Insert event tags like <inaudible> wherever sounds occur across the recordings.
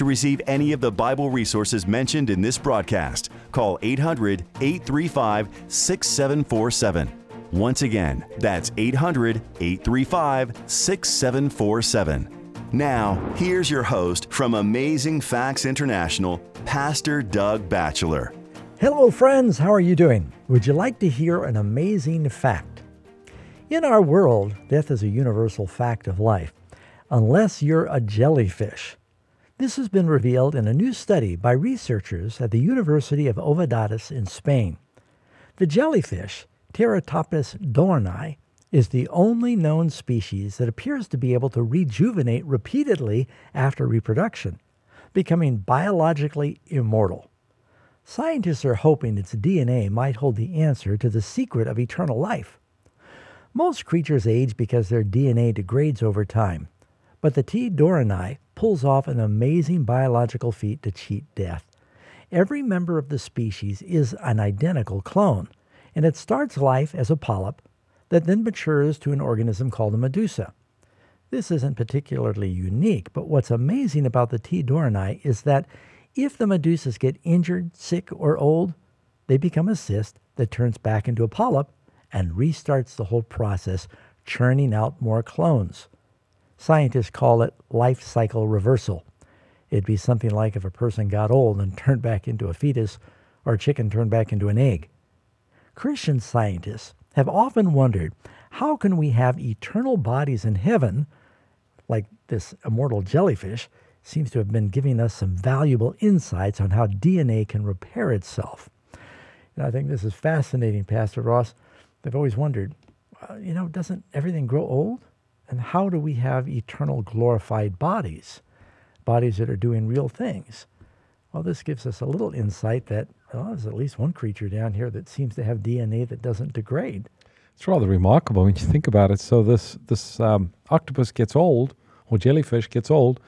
To receive any of the Bible resources mentioned in this broadcast, call 800 835 6747. Once again, that's 800 835 6747. Now, here's your host from Amazing Facts International, Pastor Doug Batchelor. Hello, friends. How are you doing? Would you like to hear an amazing fact? In our world, death is a universal fact of life, unless you're a jellyfish. This has been revealed in a new study by researchers at the University of Ovedades in Spain. The jellyfish, Turritopsis dohrnii, is the only known species that appears to be able to rejuvenate repeatedly after reproduction, becoming biologically immortal. Scientists are hoping its DNA might hold the answer to the secret of eternal life. Most creatures age because their DNA degrades over time, but the T. dohrnii pulls off an amazing biological feat to cheat death. Every member of the species is an identical clone, and it starts life as a polyp that then matures to an organism called a medusa. This isn't particularly unique, but what's amazing about the T. dohrnii is that if the medusas get injured, sick, or old, they become a cyst that turns back into a polyp and restarts the whole process, churning out more clones. Scientists call it life cycle reversal. It'd be something like if a person got old and <laughs> turned back into a fetus, or a chicken turned back into an egg. Christian scientists have often wondered how can we have eternal bodies in heaven, like this immortal jellyfish seems to have been giving us some valuable insights on how DNA can repair itself. And I think this is fascinating, Pastor Ross. They've always wondered, uh, you know, doesn't everything grow old? And how do we have eternal glorified bodies, bodies that are doing real things? Well, this gives us a little insight that there's at least one creature down here that seems to have DNA that doesn't degrade. It's rather remarkable when you think about it. So this this um, octopus gets old, or jellyfish gets old,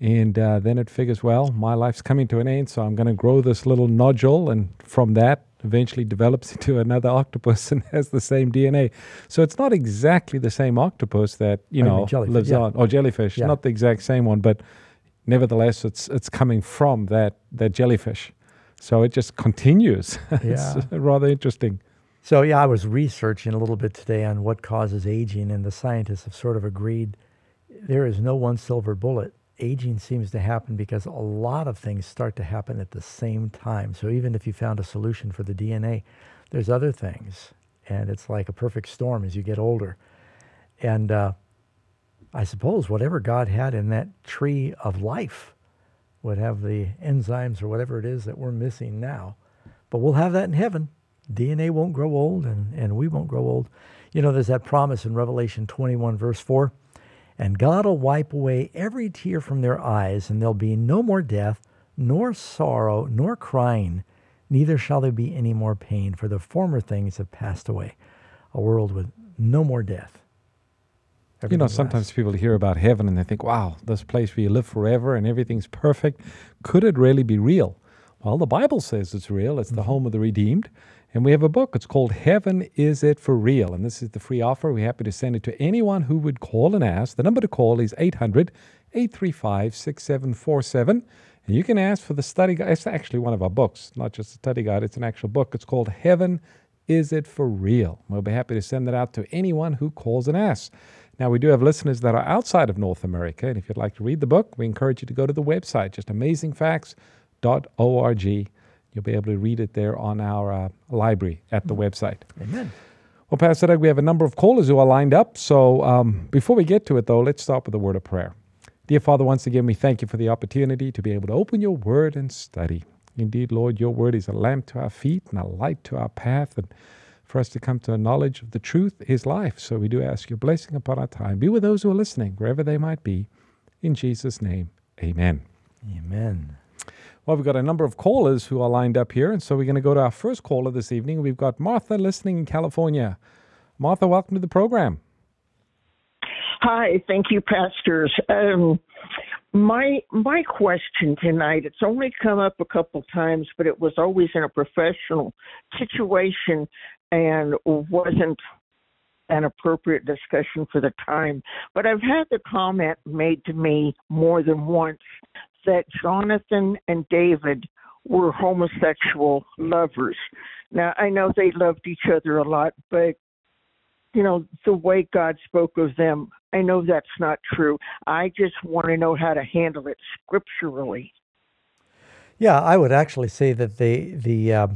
and uh, then it figures, well, my life's coming to an end, so I'm going to grow this little nodule, and from that, eventually develops <laughs> into another octopus and has the same DNA. So it's not exactly the same octopus that you oh, know lives yeah. on, or jellyfish, yeah. not the exact same one, but nevertheless, it's it's coming from that that jellyfish. So it just continues. <laughs> Yeah. it's <laughs> rather interesting. So yeah, I was researching a little bit today on what causes aging, and the scientists have sort of agreed there is no one silver bullet aging seems to happen because a lot of things start to happen at the same time. So even if you found a solution for the DNA, there's other things. And it's like a perfect storm as you get older. And uh, I suppose whatever God had in that tree of life would have the enzymes or whatever it is that we're missing now. But we'll have that in heaven. DNA won't grow old and, and we won't grow old. You know, there's that promise in Revelation 21, verse 4 and God will wipe away every tear from their eyes, and there'll be no more death, nor sorrow, nor crying, neither shall there be any more pain, for the former things have passed away. A world with no more death. Everything you know, sometimes lasts. people hear about heaven and they think, wow, this place where you live forever and everything's perfect. Could it really be real? Well, the Bible says it's real. It's mm-hmm. the home of the redeemed. And we have a book. It's called Heaven Is It For Real? And this is the free offer. We're happy to send it to anyone who would call and ask. The number to call is 800 835 6747. And you can ask for the study guide. It's actually one of our books, not just a study guide, it's an actual book. It's called Heaven Is It For Real? We'll be happy to send that out to anyone who calls and asks. Now, we do have listeners that are outside of North America. And if you'd like to read the book, we encourage you to go to the website, just amazingfacts.org You'll be able to read it there on our uh, library at the mm-hmm. website. Amen. Well, Pastor Doug, we have a number of callers who are lined up. So um, before we get to it, though, let's start with a word of prayer. Dear Father, once again, we thank you for the opportunity to be able to open your word and study. Indeed, Lord, your word is a lamp to our feet and a light to our path. And for us to come to a knowledge of the truth is life. So we do ask your blessing upon our time. Be with those who are listening, wherever they might be. In Jesus' name, amen. Amen. Well, we've got a number of callers who are lined up here, and so we're going to go to our first caller this evening. We've got Martha listening in California. Martha, welcome to the program. Hi, thank you, pastors. Um, my my question tonight, it's only come up a couple times, but it was always in a professional situation and wasn't an appropriate discussion for the time. But I've had the comment made to me more than once that Jonathan and David were homosexual lovers. Now, I know they loved each other a lot, but you know, the way God spoke of them, I know that's not true. I just want to know how to handle it scripturally. Yeah, I would actually say that the the uh,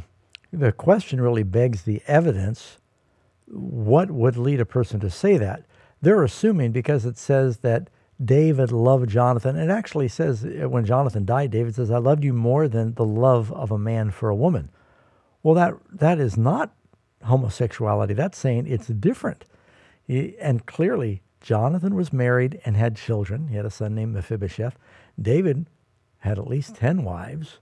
the question really begs the evidence. What would lead a person to say that? They're assuming because it says that David loved Jonathan. It actually says uh, when Jonathan died, David says, I loved you more than the love of a man for a woman. Well, that, that is not homosexuality. That's saying it's different. He, and clearly, Jonathan was married and had children. He had a son named Mephibosheth. David had at least 10 wives.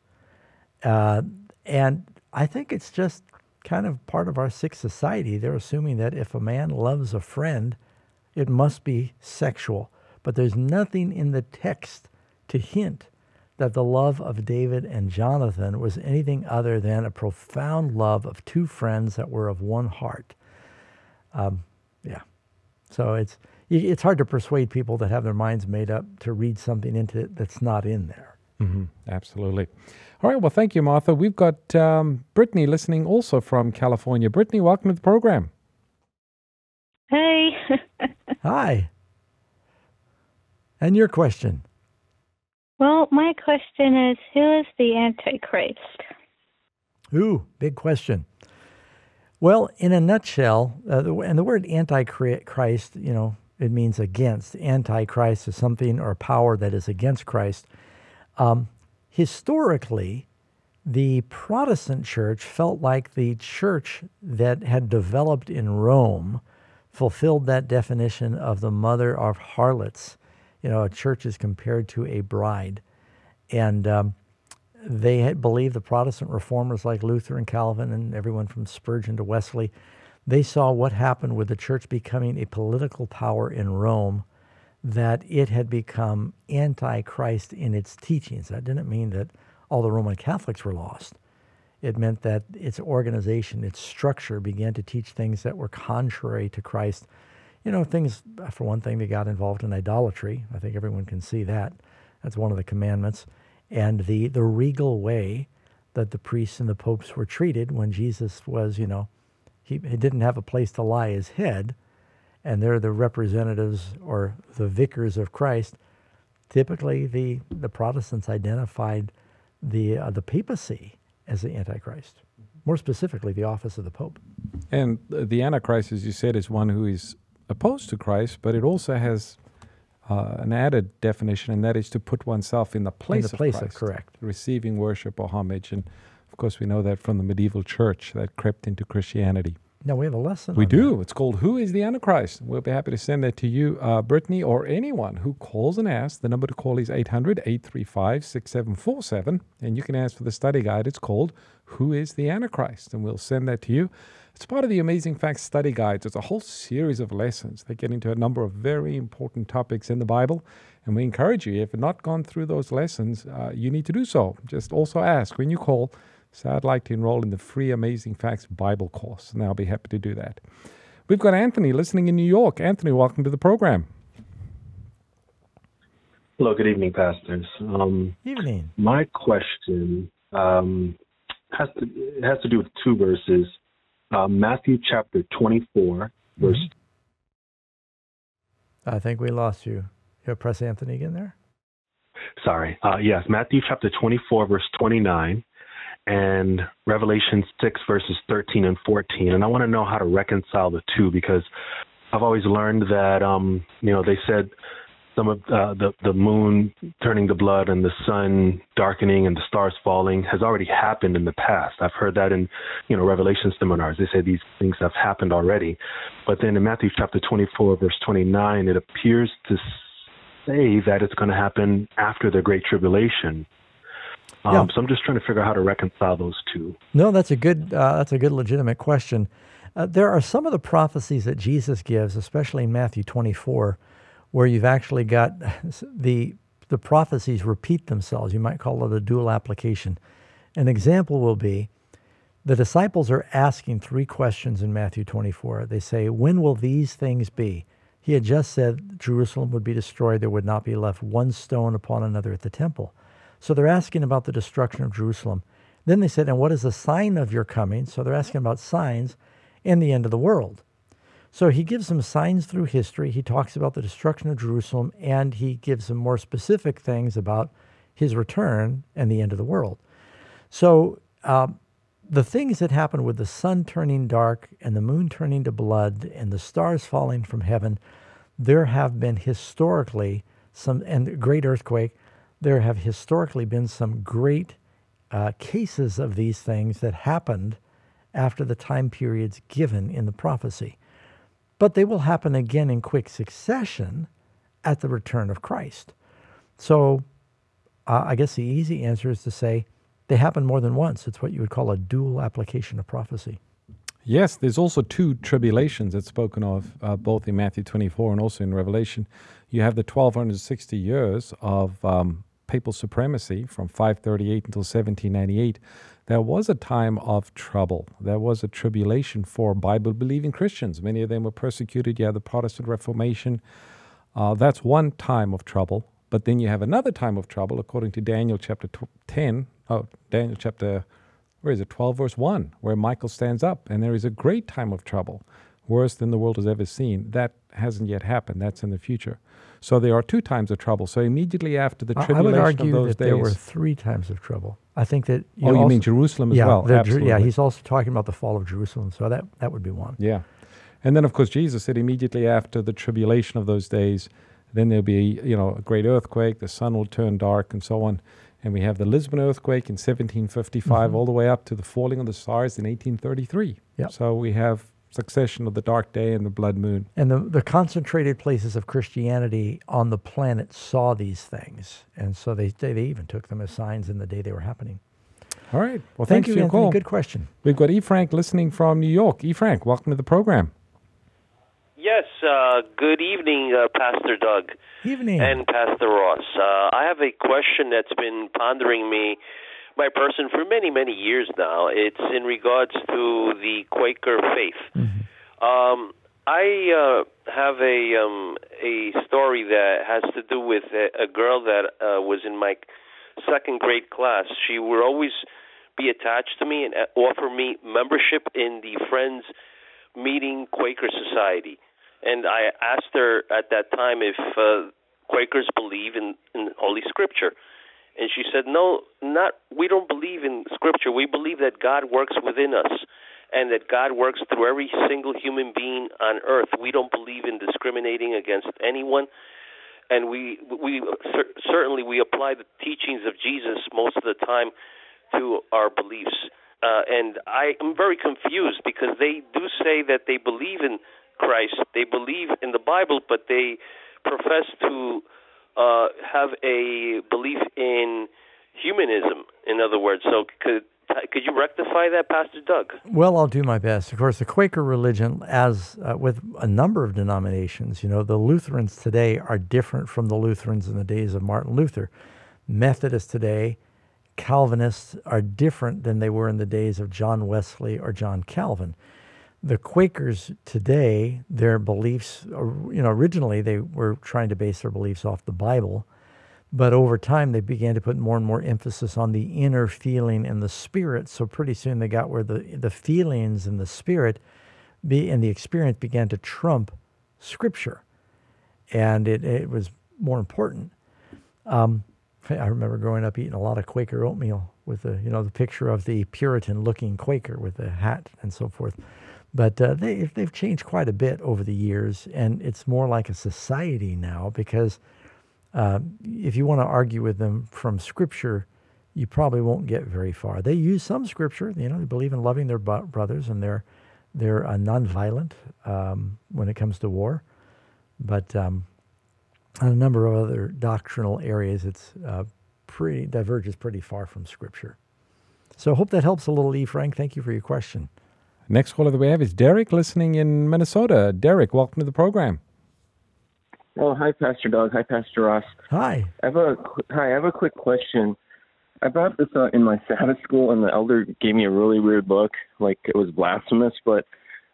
Uh, and I think it's just kind of part of our sick society. They're assuming that if a man loves a friend, it must be sexual. But there's nothing in the text to hint that the love of David and Jonathan was anything other than a profound love of two friends that were of one heart. Um, yeah. So it's it's hard to persuade people that have their minds made up to read something into it that's not in there. Mm-hmm. Absolutely. All right. Well, thank you, Martha. We've got um, Brittany listening also from California. Brittany, welcome to the program. Hey. <laughs> Hi. And your question? Well, my question is who is the Antichrist? Ooh, big question. Well, in a nutshell, uh, the, and the word Antichrist, you know, it means against. Antichrist is something or power that is against Christ. Um, historically, the Protestant church felt like the church that had developed in Rome fulfilled that definition of the mother of harlots you know, a church is compared to a bride. And um, they had believed the Protestant reformers like Luther and Calvin and everyone from Spurgeon to Wesley, they saw what happened with the church becoming a political power in Rome, that it had become anti-Christ in its teachings. That didn't mean that all the Roman Catholics were lost. It meant that its organization, its structure began to teach things that were contrary to Christ you know, things, for one thing, they got involved in idolatry. I think everyone can see that. That's one of the commandments. And the, the regal way that the priests and the popes were treated when Jesus was, you know, he, he didn't have a place to lie his head, and they're the representatives or the vicars of Christ. Typically, the, the Protestants identified the, uh, the papacy as the Antichrist, more specifically, the office of the Pope. And the Antichrist, as you said, is one who is opposed to Christ, but it also has uh, an added definition, and that is to put oneself in the place, in the place of Christ, of correct, receiving worship or homage. And of course, we know that from the medieval church that crept into Christianity. Now we have a lesson. We do. That. It's called "Who is the Antichrist?" We'll be happy to send that to you, uh, Brittany, or anyone who calls and asks. The number to call is 800-835-6747, and you can ask for the study guide. It's called "Who is the Antichrist?" and we'll send that to you. It's part of the Amazing Facts study guides. It's a whole series of lessons that get into a number of very important topics in the Bible. And we encourage you, if you've not gone through those lessons, uh, you need to do so. Just also ask when you call, say, I'd like to enroll in the free Amazing Facts Bible course. And I'll be happy to do that. We've got Anthony listening in New York. Anthony, welcome to the program. Hello, good evening, pastors. Um, evening. My question um, has to has to do with two verses uh, Matthew chapter 24, verse. Mm-hmm. I think we lost you. You press Anthony again there? Sorry. Uh, yes, Matthew chapter 24, verse 29, and Revelation 6, verses 13 and 14. And I want to know how to reconcile the two because I've always learned that, um, you know, they said some of uh, the the moon turning to blood and the sun darkening and the stars falling has already happened in the past. I've heard that in you know Revelation seminars. They say these things have happened already, but then in Matthew chapter 24 verse 29, it appears to say that it's going to happen after the great tribulation. Um, yeah. So I'm just trying to figure out how to reconcile those two. No, that's a good uh, that's a good legitimate question. Uh, there are some of the prophecies that Jesus gives, especially in Matthew 24, where you've actually got the the prophecies repeat themselves. You might call it a dual application. An example will be the disciples are asking three questions in Matthew 24. They say, When will these things be? He had just said Jerusalem would be destroyed, there would not be left one stone upon another at the temple. So they're asking about the destruction of Jerusalem. Then they said, And what is the sign of your coming? So they're asking about signs and the end of the world. So he gives some signs through history. He talks about the destruction of Jerusalem, and he gives some more specific things about his return and the end of the world. So um, the things that happen with the sun turning dark and the moon turning to blood and the stars falling from heaven, there have been historically some, and great earthquake, there have historically been some great uh, cases of these things that happened after the time periods given in the prophecy. But they will happen again in quick succession at the return of Christ. So uh, I guess the easy answer is to say, they happen more than once. It's what you would call a dual application of prophecy. Yes, there's also two tribulations that's spoken of uh, both in Matthew 24 and also in Revelation. You have the 1260 years of um, papal supremacy from 538 until 1798. There was a time of trouble. There was a tribulation for Bible believing Christians. Many of them were persecuted. You have the Protestant Reformation. Uh, that's one time of trouble. But then you have another time of trouble, according to Daniel chapter 10, oh, Daniel chapter, where is it, 12, verse 1, where Michael stands up, and there is a great time of trouble, worse than the world has ever seen. That hasn't yet happened. That's in the future. So there are two times of trouble. So immediately after the tribulation I would argue of those that days, there were three times of trouble. I think that. You oh, you mean Jerusalem as yeah, well? Absolutely. Yeah, he's also talking about the fall of Jerusalem. So that that would be one. Yeah, and then of course Jesus said immediately after the tribulation of those days, then there'll be you know a great earthquake, the sun will turn dark, and so on. And we have the Lisbon earthquake in 1755, mm-hmm. all the way up to the falling of the stars in 1833. Yep. So we have succession of the dark day and the blood moon. And the, the concentrated places of Christianity on the planet saw these things. And so they, they, they even took them as signs in the day they were happening. All right. Well, Thank thanks you, for your Anthony. call. Good question. We've got E. Frank listening from New York. E. Frank, welcome to the program. Yes, uh, good evening, uh, Pastor Doug. Evening. And Pastor Ross. Uh, I have a question that's been pondering me, my person, for many, many years now. It's in regards to the Quaker faith. Mm-hmm. Um, I uh, have a um, a story that has to do with a, a girl that uh, was in my second grade class. She would always be attached to me and uh, offer me membership in the Friends Meeting Quaker Society and I asked her at that time if uh, Quakers believe in, in Holy Scripture, and she said, "No, not. We don't believe in Scripture. We believe that God works within us." And that God works through every single human being on earth. We don't believe in discriminating against anyone, and we we cer- certainly we apply the teachings of Jesus most of the time to our beliefs. Uh, and I am very confused because they do say that they believe in Christ. They believe in the Bible, but they profess to uh, have a belief in humanism. In other words, so could could you rectify that, Pastor Doug? Well, I'll do my best. Of course, the Quaker religion, as uh, with a number of denominations, you know, the Lutherans today are different from the Lutherans in the days of Martin Luther. Methodists today, Calvinists are different than they were in the days of John Wesley or John Calvin the Quakers today, their beliefs, you know, originally they were trying to base their beliefs off the Bible, but over time they began to put more and more emphasis on the inner feeling and the spirit. So pretty soon they got where the the feelings and the spirit, be and the experience began to trump Scripture, and it it was more important. Um, I remember growing up eating a lot of Quaker oatmeal with the you know the picture of the Puritan looking Quaker with the hat and so forth. But uh, they, they've changed quite a bit over the years, and it's more like a society now because uh, if you want to argue with them from Scripture, you probably won't get very far. They use some Scripture, you know, they believe in loving their brothers and they're, they're uh, nonviolent um, when it comes to war. But um, on a number of other doctrinal areas, it's uh, pretty diverges pretty far from Scripture. So, I hope that helps a little, E. Frank. Thank you for your question. Next caller that we have is Derek, listening in Minnesota. Derek, welcome to the program. Oh, hi, Pastor Doug. Hi, Pastor Ross. Hi. I have a hi. I have a quick question. I brought this up in my Sabbath school, and the elder gave me a really weird look, like it was blasphemous. But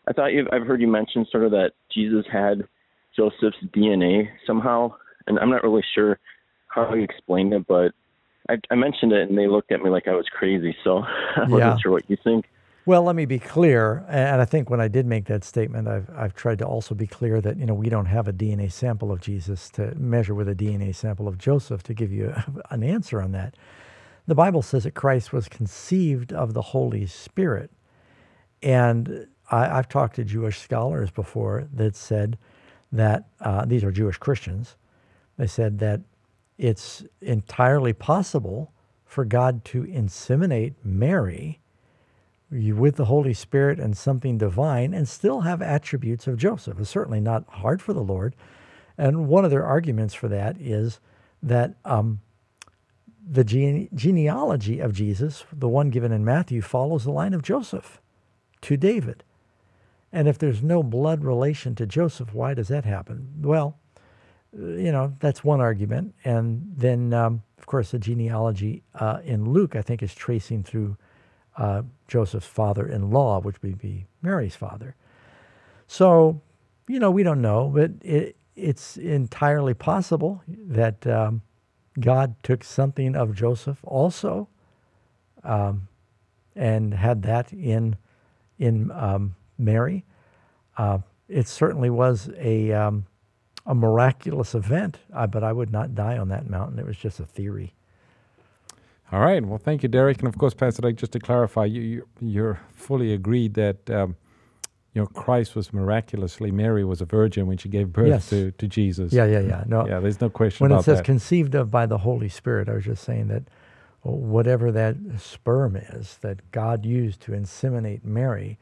I thought you I've heard you mention sort of that Jesus had Joseph's DNA somehow, and I'm not really sure how you explained it, but I, I mentioned it, and they looked at me like I was crazy. So <laughs> I wasn't Yeah. sure what you think. Well, let me be clear, and I think when I did make that statement, I've, I've tried to also be clear that you know we don't have a DNA sample of Jesus to measure with a DNA sample of Joseph to give you <laughs> an answer on that. The Bible says that Christ was conceived of the Holy Spirit, and I, I've talked to Jewish scholars before that said that uh, these are Jewish Christians. They said that it's entirely possible for God to inseminate Mary you with the Holy Spirit and something divine and still have attributes of Joseph. It's certainly not hard for the Lord. And one of their arguments for that is that um, the gene- genealogy of Jesus, the one given in Matthew, follows the line of Joseph to David. And if there's no blood relation to Joseph, why does that happen? Well, you know, that's one argument. And then, um, of course, the genealogy uh, in Luke, I think, is tracing through uh, Joseph's father in law, which would be Mary's father. So, you know, we don't know, but it, it's entirely possible that um, God took something of Joseph also um, and had that in, in um, Mary. Uh, it certainly was a, um, a miraculous event, uh, but I would not die on that mountain. It was just a theory. All right. Well, thank you, Derek. And of course, Pastor Doug, just to clarify, you, you, you're fully agreed that um, you know Christ was miraculously, Mary was a virgin when she gave birth Yes. to, to Jesus. Yeah, yeah, yeah. No, Yeah, there's no question when it says that. conceived of by the Holy Spirit, I was just saying that whatever that sperm is that God used to inseminate Mary,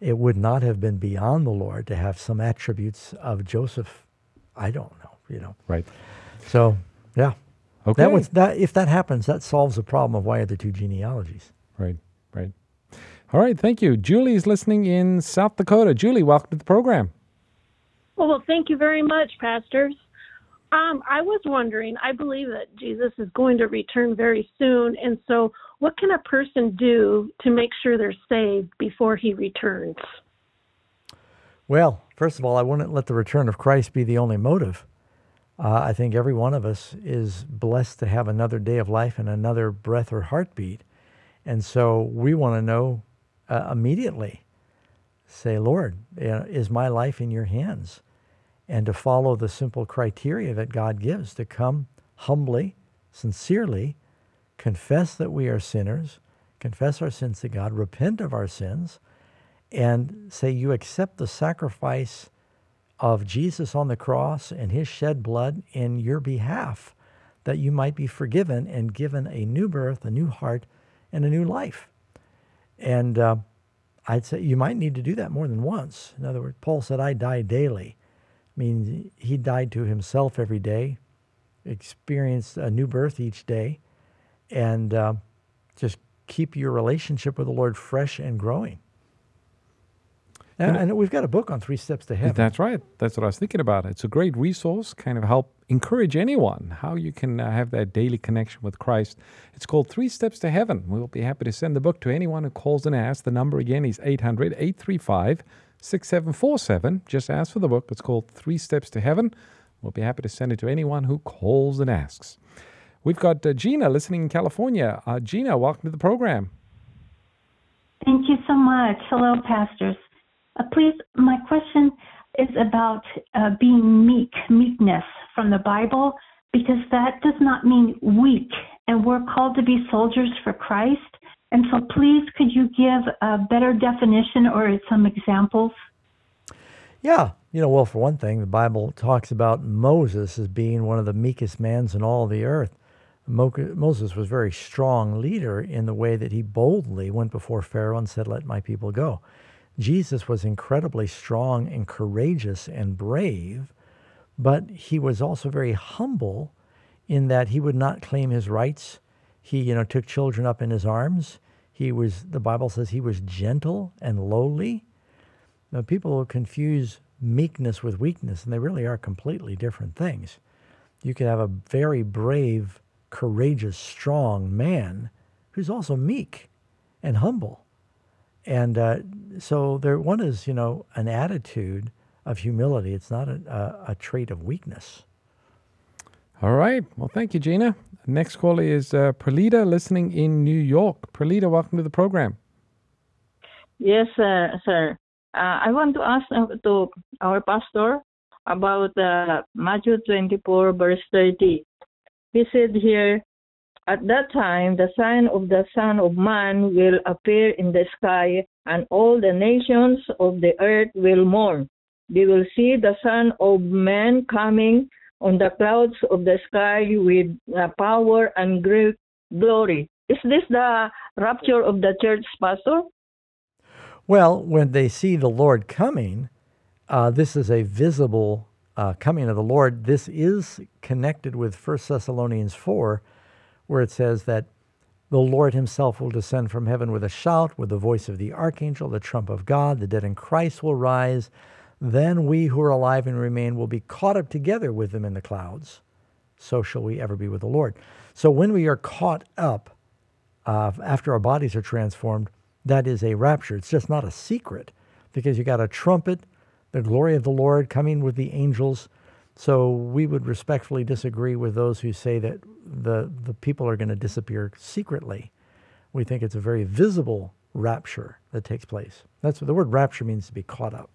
it would not have been beyond the Lord to have some attributes of Joseph. I don't know, you know. right. So, yeah. Okay. That was that. If that happens, that solves the problem of why are there two genealogies? Right, right. All right, thank you. Julie's listening in South Dakota. Julie, welcome to the program. Well, well, thank you very much, pastors. Um, I was wondering. I believe that Jesus is going to return very soon, and so what can a person do to make sure they're saved before he returns? Well, first of all, I wouldn't let the return of Christ be the only motive. Uh, I think every one of us is blessed to have another day of life and another breath or heartbeat. And so we want to know uh, immediately say, Lord, is my life in your hands? And to follow the simple criteria that God gives to come humbly, sincerely, confess that we are sinners, confess our sins to God, repent of our sins, and say, You accept the sacrifice of Jesus on the cross and his shed blood in your behalf, that you might be forgiven and given a new birth, a new heart, and a new life. And uh, I'd say you might need to do that more than once. In other words, Paul said, I die daily. I mean, he died to himself every day, experienced a new birth each day, and uh, just keep your relationship with the Lord fresh and growing. And, and we've got a book on three steps to heaven. That's right. That's what I was thinking about. It's a great resource, kind of help encourage anyone how you can uh, have that daily connection with Christ. It's called Three Steps to Heaven. We'll be happy to send the book to anyone who calls and asks. The number again is 800 835 6747. Just ask for the book. It's called Three Steps to Heaven. We'll be happy to send it to anyone who calls and asks. We've got uh, Gina listening in California. Uh, Gina, welcome to the program. Thank you so much. Hello, pastors. Uh, please, my question is about uh, being meek, meekness from the Bible, because that does not mean weak, and we're called to be soldiers for Christ. And so, please, could you give a better definition or some examples? Yeah. You know, well, for one thing, the Bible talks about Moses as being one of the meekest mans in all the earth. Mo- Moses was a very strong leader in the way that he boldly went before Pharaoh and said, Let my people go. Jesus was incredibly strong and courageous and brave, but he was also very humble in that he would not claim his rights. He, you know, took children up in his arms. He was, the Bible says he was gentle and lowly. Now, people confuse meekness with weakness, and they really are completely different things. You could have a very brave, courageous, strong man who's also meek and humble. And uh, so there, one is, you know, an attitude of humility. It's not a, a, a trait of weakness. All right. Well, thank you, Gina. Next caller is uh, Pralita, listening in New York. Pralita, welcome to the program. Yes, uh, sir. Uh, I want to ask uh, to our pastor about uh, Matthew 24, verse 30. He said here, At that time, the sign of the Son of Man will appear in the sky, and all the nations of the earth will mourn. They will see the Son of Man coming on the clouds of the sky with uh, power and great glory. Is this the rapture of the church, Pastor? Well, when they see the Lord coming, uh, this is a visible uh, coming of the Lord. This is connected with 1 Thessalonians 4, where it says that the Lord himself will descend from heaven with a shout, with the voice of the archangel, the trump of God, the dead in Christ will rise then we who are alive and remain will be caught up together with them in the clouds. So shall we ever be with the Lord. So when we are caught up uh, after our bodies are transformed, that is a rapture. It's just not a secret because you got a trumpet, the glory of the Lord coming with the angels. So we would respectfully disagree with those who say that the, the people are going to disappear secretly. We think it's a very visible rapture that takes place. That's what the word rapture means to be caught up.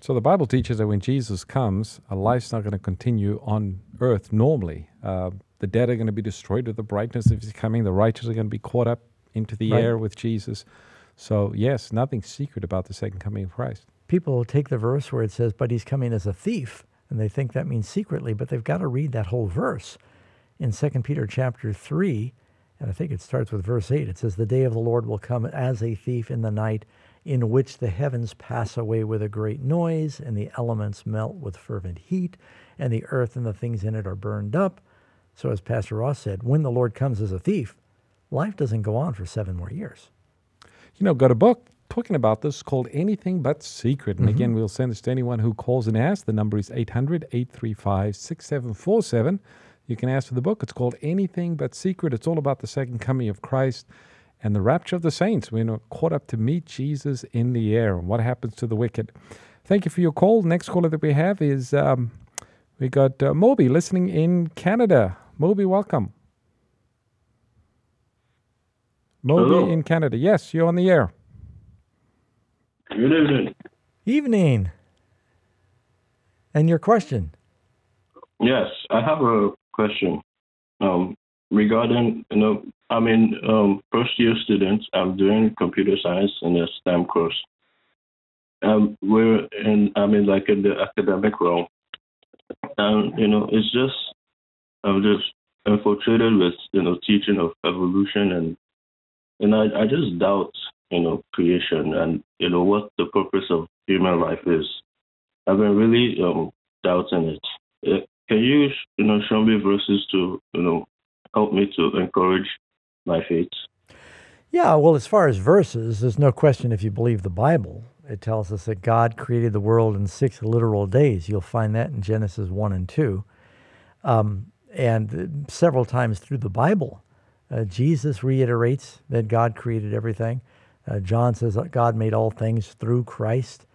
So the Bible teaches that when Jesus comes, a life's not going to continue on earth normally. Uh, the dead are going to be destroyed with the brightness of his coming. The righteous are going to be caught up into the right. air with Jesus. So, yes, nothing secret about the second coming of Christ. People take the verse where it says, but he's coming as a thief, and they think that means secretly, but they've got to read that whole verse. In 2 Peter chapter 3, and I think it starts with verse 8, it says, The day of the Lord will come as a thief in the night in which the heavens pass away with a great noise, and the elements melt with fervent heat, and the earth and the things in it are burned up. So, as Pastor Ross said, when the Lord comes as a thief, life doesn't go on for seven more years. You know, got a book talking about this called Anything But Secret. And mm-hmm. again, we'll send this to anyone who calls and asks. The number is 800 835 6747. You can ask for the book. It's called Anything But Secret. It's all about the second coming of Christ and the rapture of the saints. We're caught up to meet Jesus in the air and what happens to the wicked. Thank you for your call. Next caller that we have is um, we got uh, Moby listening in Canada. Moby, welcome. Moby Hello. in Canada. Yes, you're on the air. Good evening. Evening. And your question? Yes, I have a question. Um, regarding, you know, I'm in um, first year student. I'm doing computer science in a STEM course. Um, we're in, I mean, like in the academic realm. And, you know, it's just, I'm just infiltrated with, you know, teaching of evolution and, and I, I just doubt, you know, creation and, you know, what the purpose of human life is. I've been really um, doubting it. Uh, can you, you know, show me verses to, you know, help me to encourage my faith. Yeah, well, as far as verses, there's no question if you believe the Bible. It tells us that God created the world in six literal days. You'll find that in Genesis 1 and 2. Um, and several times through the Bible, uh, Jesus reiterates that God created everything. Uh, John says that God made all things through Christ.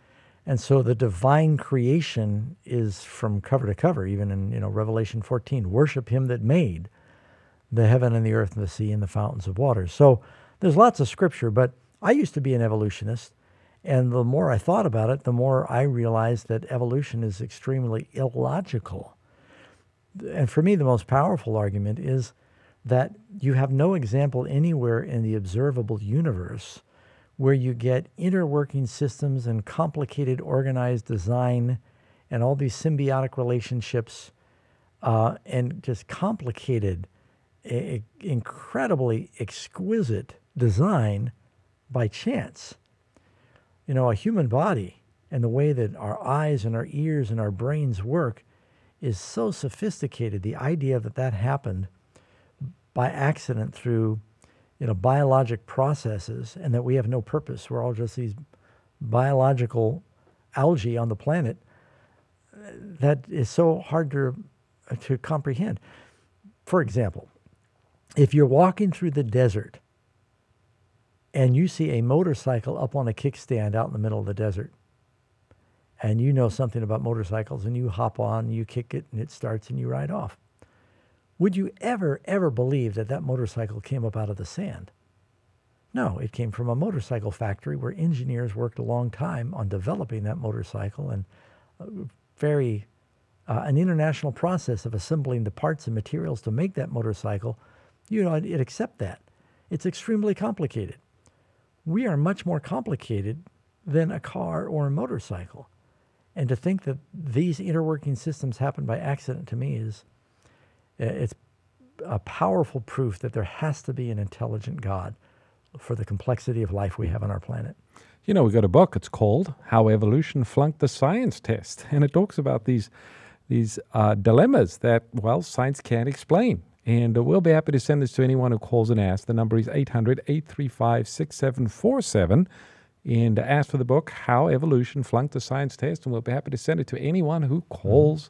And so the divine creation is from cover to cover, even in you know Revelation 14. Worship him that made the heaven and the earth and the sea and the fountains of water. So there's lots of scripture, but I used to be an evolutionist. And the more I thought about it, the more I realized that evolution is extremely illogical. And for me, the most powerful argument is that you have no example anywhere in the observable universe where you get interworking systems and complicated organized design and all these symbiotic relationships uh, and just complicated incredibly exquisite design by chance. You know, a human body and the way that our eyes and our ears and our brains work is so sophisticated. The idea that that happened by accident through you know biologic processes and that we have no purpose. We're all just these biological algae on the planet that is so hard to to comprehend. For example, if you're walking through the desert and you see a motorcycle up on a kickstand out in the middle of the desert, and you know something about motorcycles, and you hop on, you kick it, and it starts, and you ride off. Would you ever, ever believe that that motorcycle came up out of the sand? No, it came from a motorcycle factory where engineers worked a long time on developing that motorcycle and uh, very uh, an international process of assembling the parts and materials to make that motorcycle. You know, it, it accept that. It's extremely complicated. We are much more complicated than a car or a motorcycle. And to think that these interworking systems happen by accident to me is it's a powerful proof that there has to be an intelligent God for the complexity of life we have on our planet. You know, we got a book. It's called "How Evolution Flunked the Science Test," and it talks about these these uh, dilemmas that well, science can't explain. And uh, we'll be happy to send this to anyone who calls and asks. The number is 800 835 6747 and ask for the book, How Evolution Flunked the Science Test, and we'll be happy to send it to anyone who calls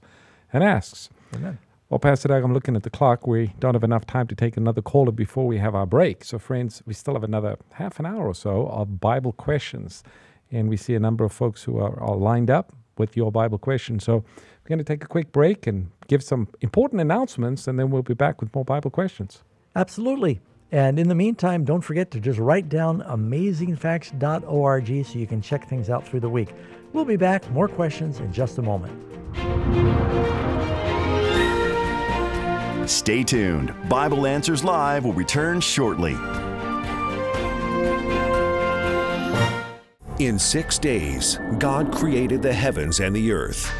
and asks. Amen. Well, Pastor Doug, I'm looking at the clock. We don't have enough time to take another caller before we have our break. So, friends, we still have another half an hour or so of Bible questions. And we see a number of folks who are, are lined up with your Bible questions. So, we're going to take a quick break and give some important announcements, and then we'll be back with more Bible questions. Absolutely. And in the meantime, don't forget to just write down amazingfacts.org so you can check things out through the week. We'll be back, more questions in just a moment. Stay tuned. Bible Answers Live will return shortly. In six days, God created the heavens and the earth.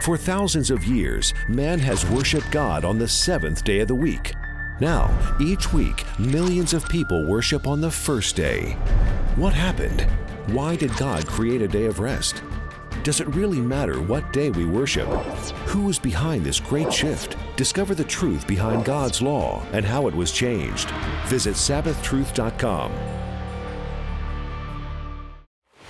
For thousands of years, man has worshiped God on the seventh day of the week. Now, each week, millions of people worship on the first day. What happened? Why did God create a day of rest? Does it really matter what day we worship? Who is behind this great shift? Discover the truth behind God's law and how it was changed. Visit SabbathTruth.com.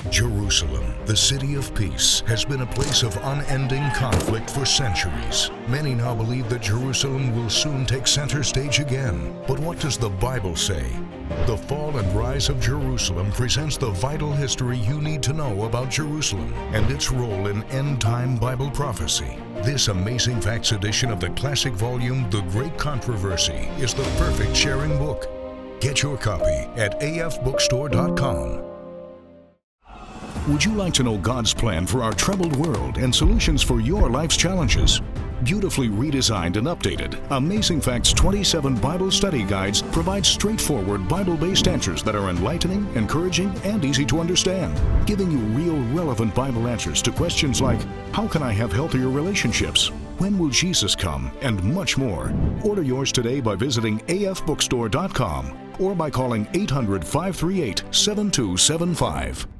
Jerusalem, the city of peace, has been a place of unending conflict for centuries. Many now believe that Jerusalem will soon take center stage again. But what does the Bible say? The Fall and Rise of Jerusalem presents the vital history you need to know about Jerusalem and its role in end time Bible prophecy. This Amazing Facts edition of the classic volume, The Great Controversy, is the perfect sharing book. Get your copy at afbookstore.com. Would you like to know God's plan for our troubled world and solutions for your life's challenges? Beautifully redesigned and updated, Amazing Facts 27 Bible Study Guides provide straightforward Bible based answers that are enlightening, encouraging, and easy to understand, giving you real, relevant Bible answers to questions like How can I have healthier relationships? When will Jesus come? And much more. Order yours today by visiting afbookstore.com or by calling 800 538 7275.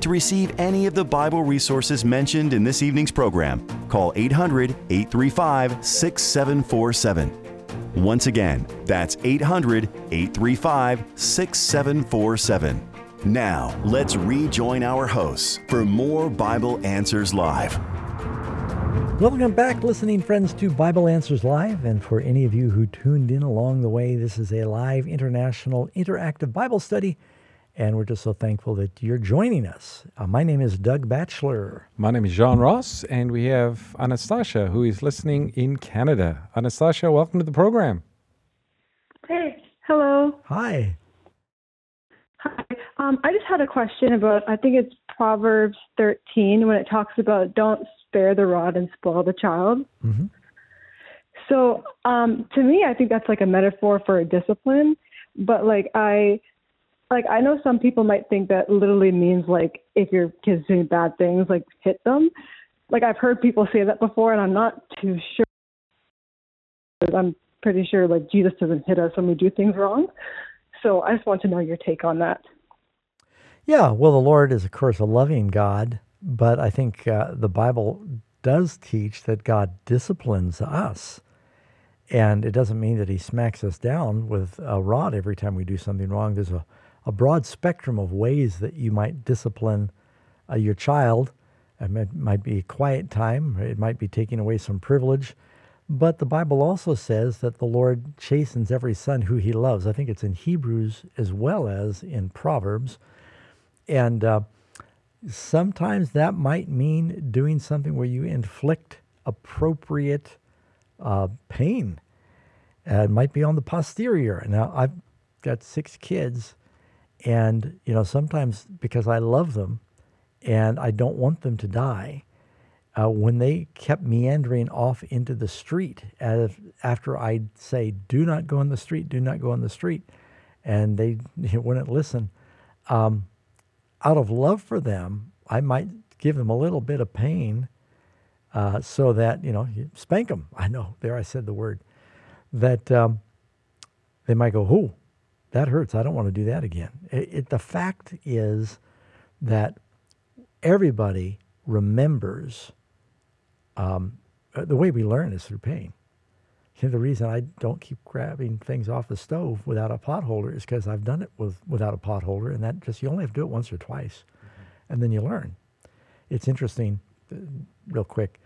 To receive any of the Bible resources mentioned in this evening's program, call 800 835 6747. Once again, that's 800 835 6747. Now, let's rejoin our hosts for more Bible Answers Live. Welcome back, listening friends, to Bible Answers Live. And for any of you who tuned in along the way, this is a live international interactive Bible study. And we're just so thankful that you're joining us. Uh, my name is Doug Batchelor. My name is John Ross, and we have Anastasia, who is listening in Canada. Anastasia, welcome to the program. Hey, hello. Hi. Hi. Um, I just had a question about, I think it's Proverbs 13 when it talks about don't spare the rod and spoil the child. Mm-hmm. So um, to me, I think that's like a metaphor for discipline. But like I, like I know some people might think that literally means like if your kid's doing bad things, like hit them. Like I've heard people say that before, and I'm not too sure. I'm pretty sure like Jesus doesn't hit us when we do things wrong. So I just want to know your take on that. Yeah, well, the Lord is, of course, a loving God, but I think uh, the Bible does teach that God disciplines us. And it doesn't mean that he smacks us down with a rod every time we do something wrong. There's a, a broad spectrum of ways that you might discipline uh, your child. It might be a quiet time, it might be taking away some privilege. But the Bible also says that the Lord chastens every son who he loves. I think it's in Hebrews as well as in Proverbs. And uh, sometimes that might mean doing something where you inflict appropriate uh, pain. Uh, it might be on the posterior. Now, I've got six kids, and you know sometimes because I love them, and I don't want them to die. Uh, when they kept meandering off into the street, as after I'd say, "Do not go in the street, do not go in the street," and they <laughs> wouldn't listen. Um, out of love for them, I might give them a little bit of pain uh, so that, you know, spank them. <laughs> I know, there I said the word. That um, they might go, oh, that hurts. I don't want to do that again. It, it, the fact is that everybody remembers um, uh, the way we learn is through pain. You know, the reason I don't keep grabbing things off the stove without a pot holder is because I've done it with without a pot holder, and that just you only have to do it once or twice, mm-hmm. and then you learn. It's interesting, uh, real quick.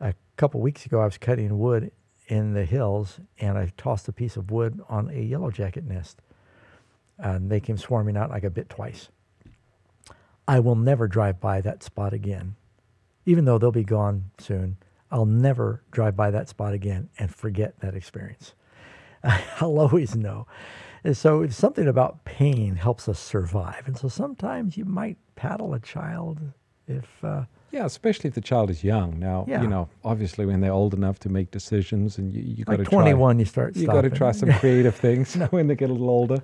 A couple weeks ago, I was cutting wood in the hills, and I tossed a piece of wood on a yellow jacket nest, and they came swarming out. I got bit twice. I will never drive by that spot again, even though they'll be gone soon. I'll never drive by that spot again and forget that experience. <laughs> I'll always know. And so something about pain helps us survive. And so sometimes you might paddle a child if uh, yeah, especially if the child is young. Now, yeah. you know, obviously when they're old enough to make decisions, and you, you got to try. Twenty-one, you start. You got to try some <laughs> creative things <laughs> when they get a little older.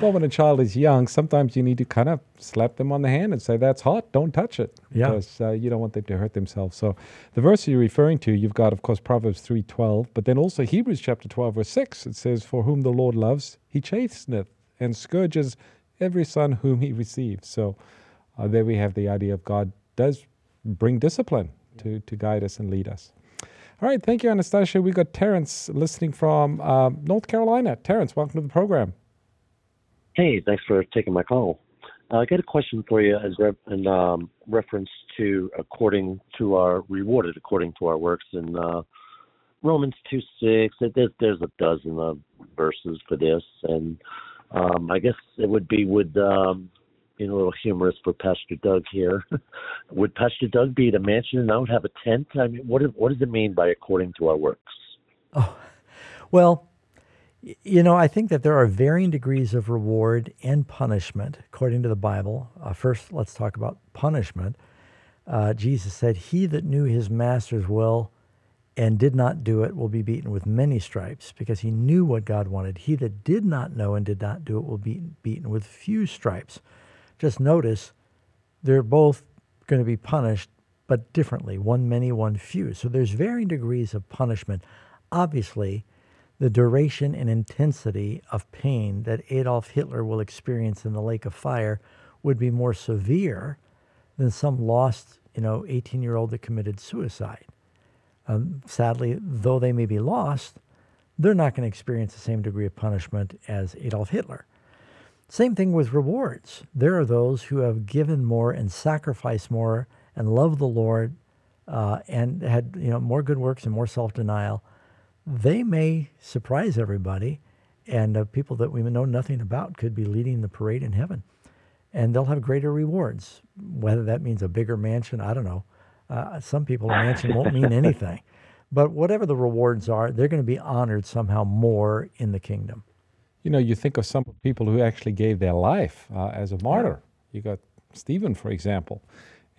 But when a child is young, sometimes you need to kind of slap them on the hand and say, "That's hot. Don't touch it," yeah. because uh, you don't want them to hurt themselves. So, the verse you're referring to, you've got, of course, Proverbs three twelve, but then also Hebrews chapter twelve verse six. It says, "For whom the Lord loves, He chasteneth and scourges every son whom He receives." So, uh, there we have the idea of God does bring discipline to, to guide us and lead us. All right, thank you, Anastasia. We got Terrence listening from uh, North Carolina. Terrence, welcome to the program. Hey, thanks for taking my call. Uh, I got a question for you as re- in um, reference to according to our rewarded according to our works in uh, Romans two six. There's there's a dozen of verses for this, and um, I guess it would be would um, being a little humorous for Pastor Doug here. <laughs> Would Pastor Doug be at a mansion and I would have a tent? I mean, what what does it mean by according to our works? Oh, well, you know, I think that there are varying degrees of reward and punishment according to the Bible. Uh, first, let's talk about punishment. Uh, Jesus said, "He that knew his master's will." and did not do it will be beaten with many stripes because he knew what God wanted. He that did not know and did not do it will be beaten with few stripes. Just notice they're both going to be punished, but differently one many, one few. So there's varying degrees of punishment. Obviously, the duration and intensity of pain that Adolf Hitler will experience in the lake of fire would be more severe than some lost, you know, 18 year old that committed suicide. Um, sadly, though they may be lost, they're not going to experience the same degree of punishment as Adolf Hitler. Same thing with rewards. There are those who have given more and sacrificed more and loved the Lord uh, and had you know more good works and more self denial. They may surprise everybody, and uh, people that we know nothing about could be leading the parade in heaven, and they'll have greater rewards. Whether that means a bigger mansion, I don't know. Uh, some people a mansion won't mean anything, <laughs> but whatever the rewards are, they're going to be honored somehow more in the kingdom you know, you think of some people who actually gave their life uh, as a martyr. You got Stephen, for example,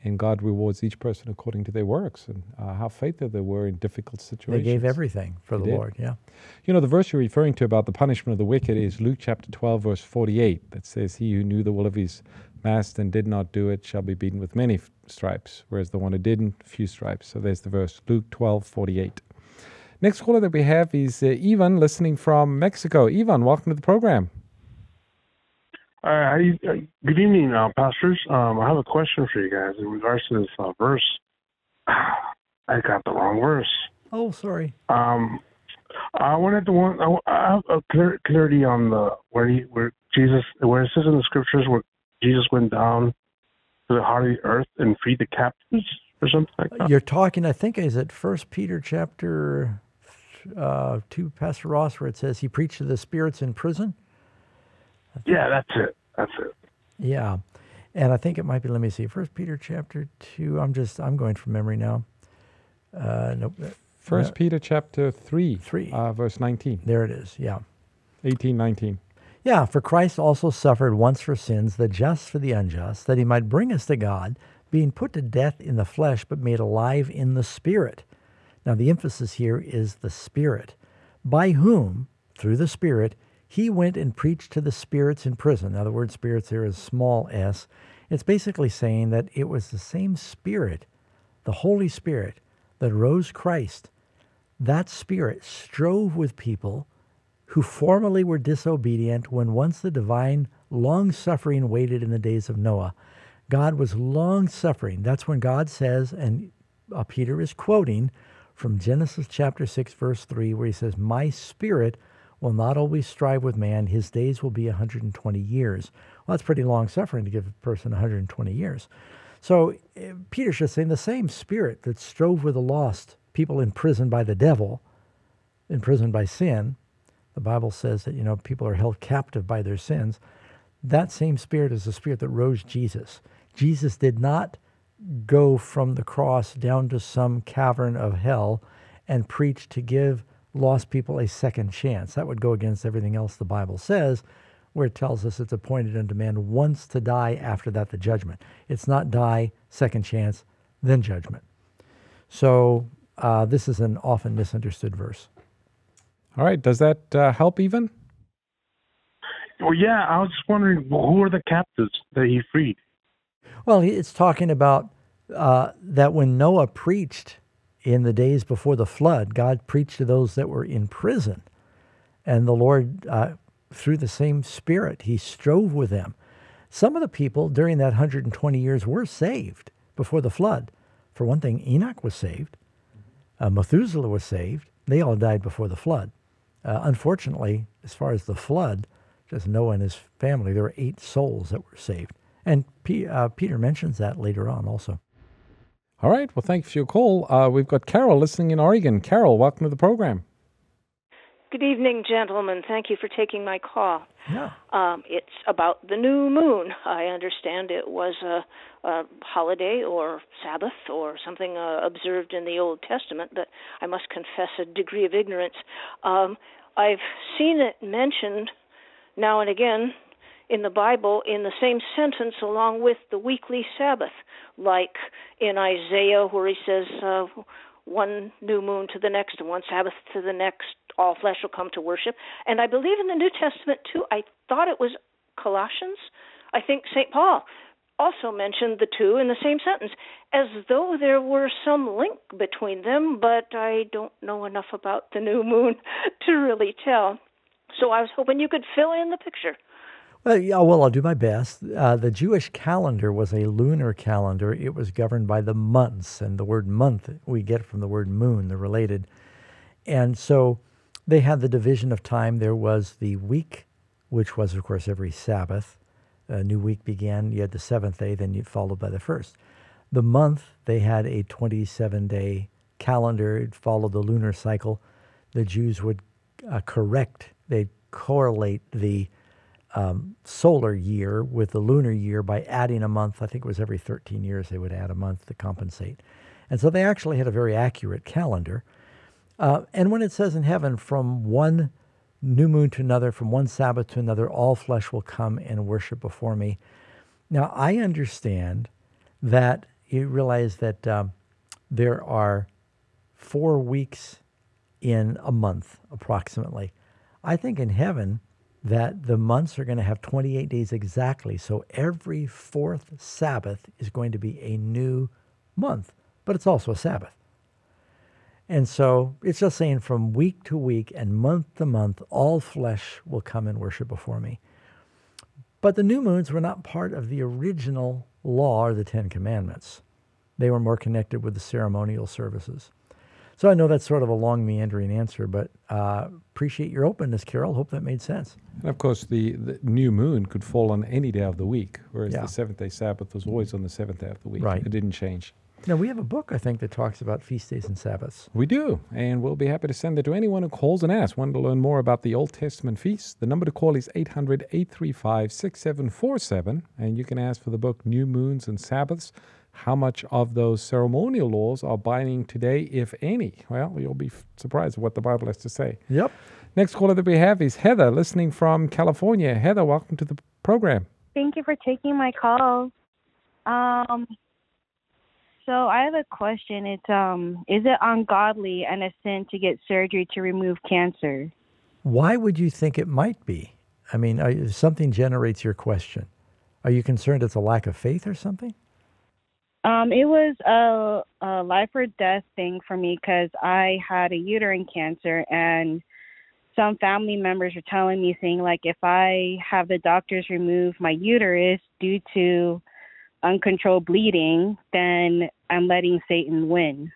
and God rewards each person according to their works and uh, how faithful they were in difficult situations. They gave everything for They the did. Lord. Yeah. You know, the verse you're referring to about the punishment of the wicked is Luke chapter 12, verse 48, that says, He who knew the will of his master and did not do it shall be beaten with many stripes, whereas the one who didn't, few stripes. So there's the verse, Luke 12, 48. Next caller that we have is uh, Ivan, listening from Mexico. Ivan, welcome to the program. Uh, how uh, good evening, uh, pastors. Um, I have a question for you guys in regards to this uh, verse. <sighs> I got the wrong verse. Oh, sorry. Um, I wanted to want I, I have a clear, clarity on the where he where Jesus where it says in the scriptures where Jesus went down to the heart of the earth and freed the captives or something like that. You're talking, I think, is it First Peter chapter uh, two, Pastor Ross, where it says he preached to the spirits in prison. Yeah, that's it. That's it. Yeah, and I think it might be. Let me see. First Peter chapter two. I'm just. I'm going from memory now. Uh, nope. uh, First uh, Peter chapter 3, 3. Uh, verse 19. There it is. Yeah. 18, 19. Yeah, for Christ also suffered once for sins, the just for the unjust, that he might bring us to God, being put to death in the flesh, but made alive in the Spirit. Now, the emphasis here is the Spirit, by whom, through the Spirit, he went and preached to the spirits in prison. Now, the word spirits here is small s. It's basically saying that it was the same Spirit, the Holy Spirit, that rose Christ. That Spirit strove with people who formerly were disobedient when once the divine long suffering waited in the days of Noah. God was long suffering. That's when God says, and uh, Peter is quoting from Genesis chapter 6, verse 3, where he says, My spirit will not always strive with man, his days will be 120 years. Well, that's pretty long suffering to give a person 120 years. So uh, Peter's just saying the same spirit that strove with the lost, people imprisoned by the devil, imprisoned by sin, the Bible says that, you know, people are held captive by their sins. That same spirit is the spirit that rose Jesus. Jesus did not go from the cross down to some cavern of hell and preach to give lost people a second chance. That would go against everything else the Bible says, where it tells us it's appointed unto man once to die, after that the judgment. It's not die, second chance, then judgment. So uh, this is an often misunderstood verse. All right. Does that uh, help even? Well, yeah, I was just wondering who are the captives that he freed? Well, he- it's talking about uh, that when Noah preached in the days before the flood, God preached to those that were in prison. And the Lord, uh, through the same Spirit, He strove with them. Some of the people during that 120 years were saved before the flood. For one thing, Enoch was saved, uh, Methuselah was saved. They all died before the flood. Uh, unfortunately, as far as the flood, just Noah and his family, there were eight souls that were saved. And P, uh, Peter mentions that later on also. All right. Well, thank you for your call. Uh, we've got Carol listening in Oregon. Carol, welcome to the program. Good evening, gentlemen. Thank you for taking my call. Yeah. Um, it's about the new moon. I understand it was a, a holiday or Sabbath or something uh, observed in the Old Testament, but I must confess a degree of ignorance. Um, I've seen it mentioned now and again in the Bible in the same sentence along with the weekly Sabbath, like in Isaiah where he says, uh, one new moon to the next and one Sabbath to the next, all flesh will come to worship. And I believe in the New Testament too. I thought it was Colossians. I think St. Paul also mentioned the two in the same sentence, as though there were some link between them, but I don't know enough about the new moon <laughs> to really tell. So I was hoping you could fill in the picture. Well, yeah, well, I'll do my best. Uh, the Jewish calendar was a lunar calendar. It was governed by the months, and the word month we get from the word moon, they're related. And so they had the division of time. There was the week, which was, of course, every Sabbath. A new week began. You had the seventh day, then you followed by the first. The month, they had a 27 day calendar. It followed the lunar cycle. The Jews would uh, correct, they'd correlate the um, solar year with the lunar year by adding a month. I think it was every 13 years they would add a month to compensate. And so they actually had a very accurate calendar. Uh, and when it says in heaven, from one new moon to another, from one Sabbath to another, all flesh will come and worship before me. Now, I understand that you realize that um, there are four weeks in a month, approximately. I think in heaven that the months are going to have 28 days exactly. So every fourth Sabbath is going to be a new month, but it's also a Sabbath. And so it's just saying from week to week and month to month, all flesh will come and worship before me. But the new moons were not part of the original law or the Ten Commandments. They were more connected with the ceremonial services. So I know that's sort of a long, meandering answer, but uh, appreciate your openness, Carol. Hope that made sense. And of course, the, the new moon could fall on any day of the week, whereas Yeah. the seventh day Sabbath was always on the seventh day of the week. Right. It didn't change. Now, we have a book, I think, that talks about feast days and Sabbaths. We do, and we'll be happy to send it to anyone who calls and asks. Want to learn more about the Old Testament feasts? The number to call is 800 835 6747, and you can ask for the book New Moons and Sabbaths. How much of those ceremonial laws are binding today, if any? Well, you'll be f- surprised what the Bible has to say. Yep. Next caller that we have is Heather, listening from California. Heather, welcome to the program. Thank you for taking my call. Um, so I have a question. It's um, is it ungodly and a sin to get surgery to remove cancer? Why would you think it might be? I mean, are, something generates your question. Are you concerned it's a lack of faith or something? Um, it was a, a life or death thing for me because I had a uterine cancer, and some family members were telling me, saying like, if I have the doctors remove my uterus due to uncontrolled bleeding, then I'm letting Satan win.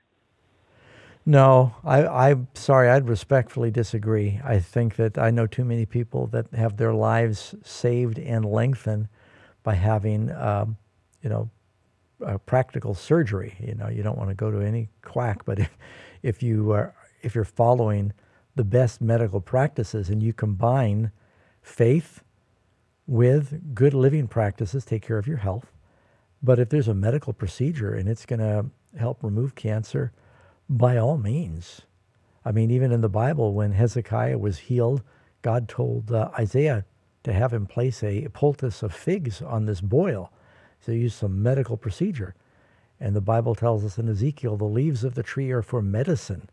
No, I, I'm sorry. I'd respectfully disagree. I think that I know too many people that have their lives saved and lengthened by having, um, you know, practical surgery. You know, you don't want to go to any quack, but <laughs> if, if you are, if you're following the best medical practices and you combine faith with good living practices, take care of your health. But if there's a medical procedure and it's going to help remove cancer, by all means. I mean, even in the Bible, when Hezekiah was healed, God told uh, Isaiah to have him place a poultice of figs on this boil. So use some medical procedure. And the Bible tells us in Ezekiel, the leaves of the tree are for medicine.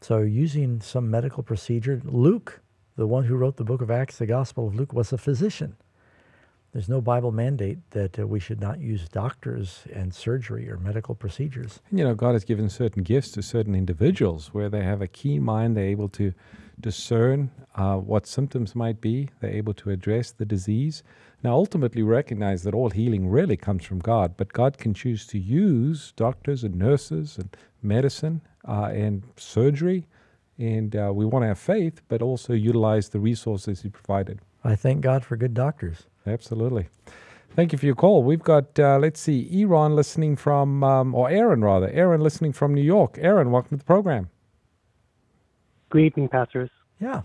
So using some medical procedure, Luke, the one who wrote the book of Acts, the Gospel of Luke, was a physician. There's no Bible mandate that uh, we should not use doctors and surgery or medical procedures. And, you know, God has given certain gifts to certain individuals where they have a keen mind, they're able to discern uh, what symptoms might be, they're able to address the disease. Now, ultimately, recognize that all healing really comes from God, but God can choose to use doctors and nurses and medicine uh, and surgery. And uh, we want to have faith, but also utilize the resources He provided. I thank God for good doctors. Absolutely. Thank you for your call. We've got, uh, let's see, Iran listening from, um, or Aaron rather, Aaron listening from New York. Aaron, welcome to the program. Good evening, pastors. Yeah.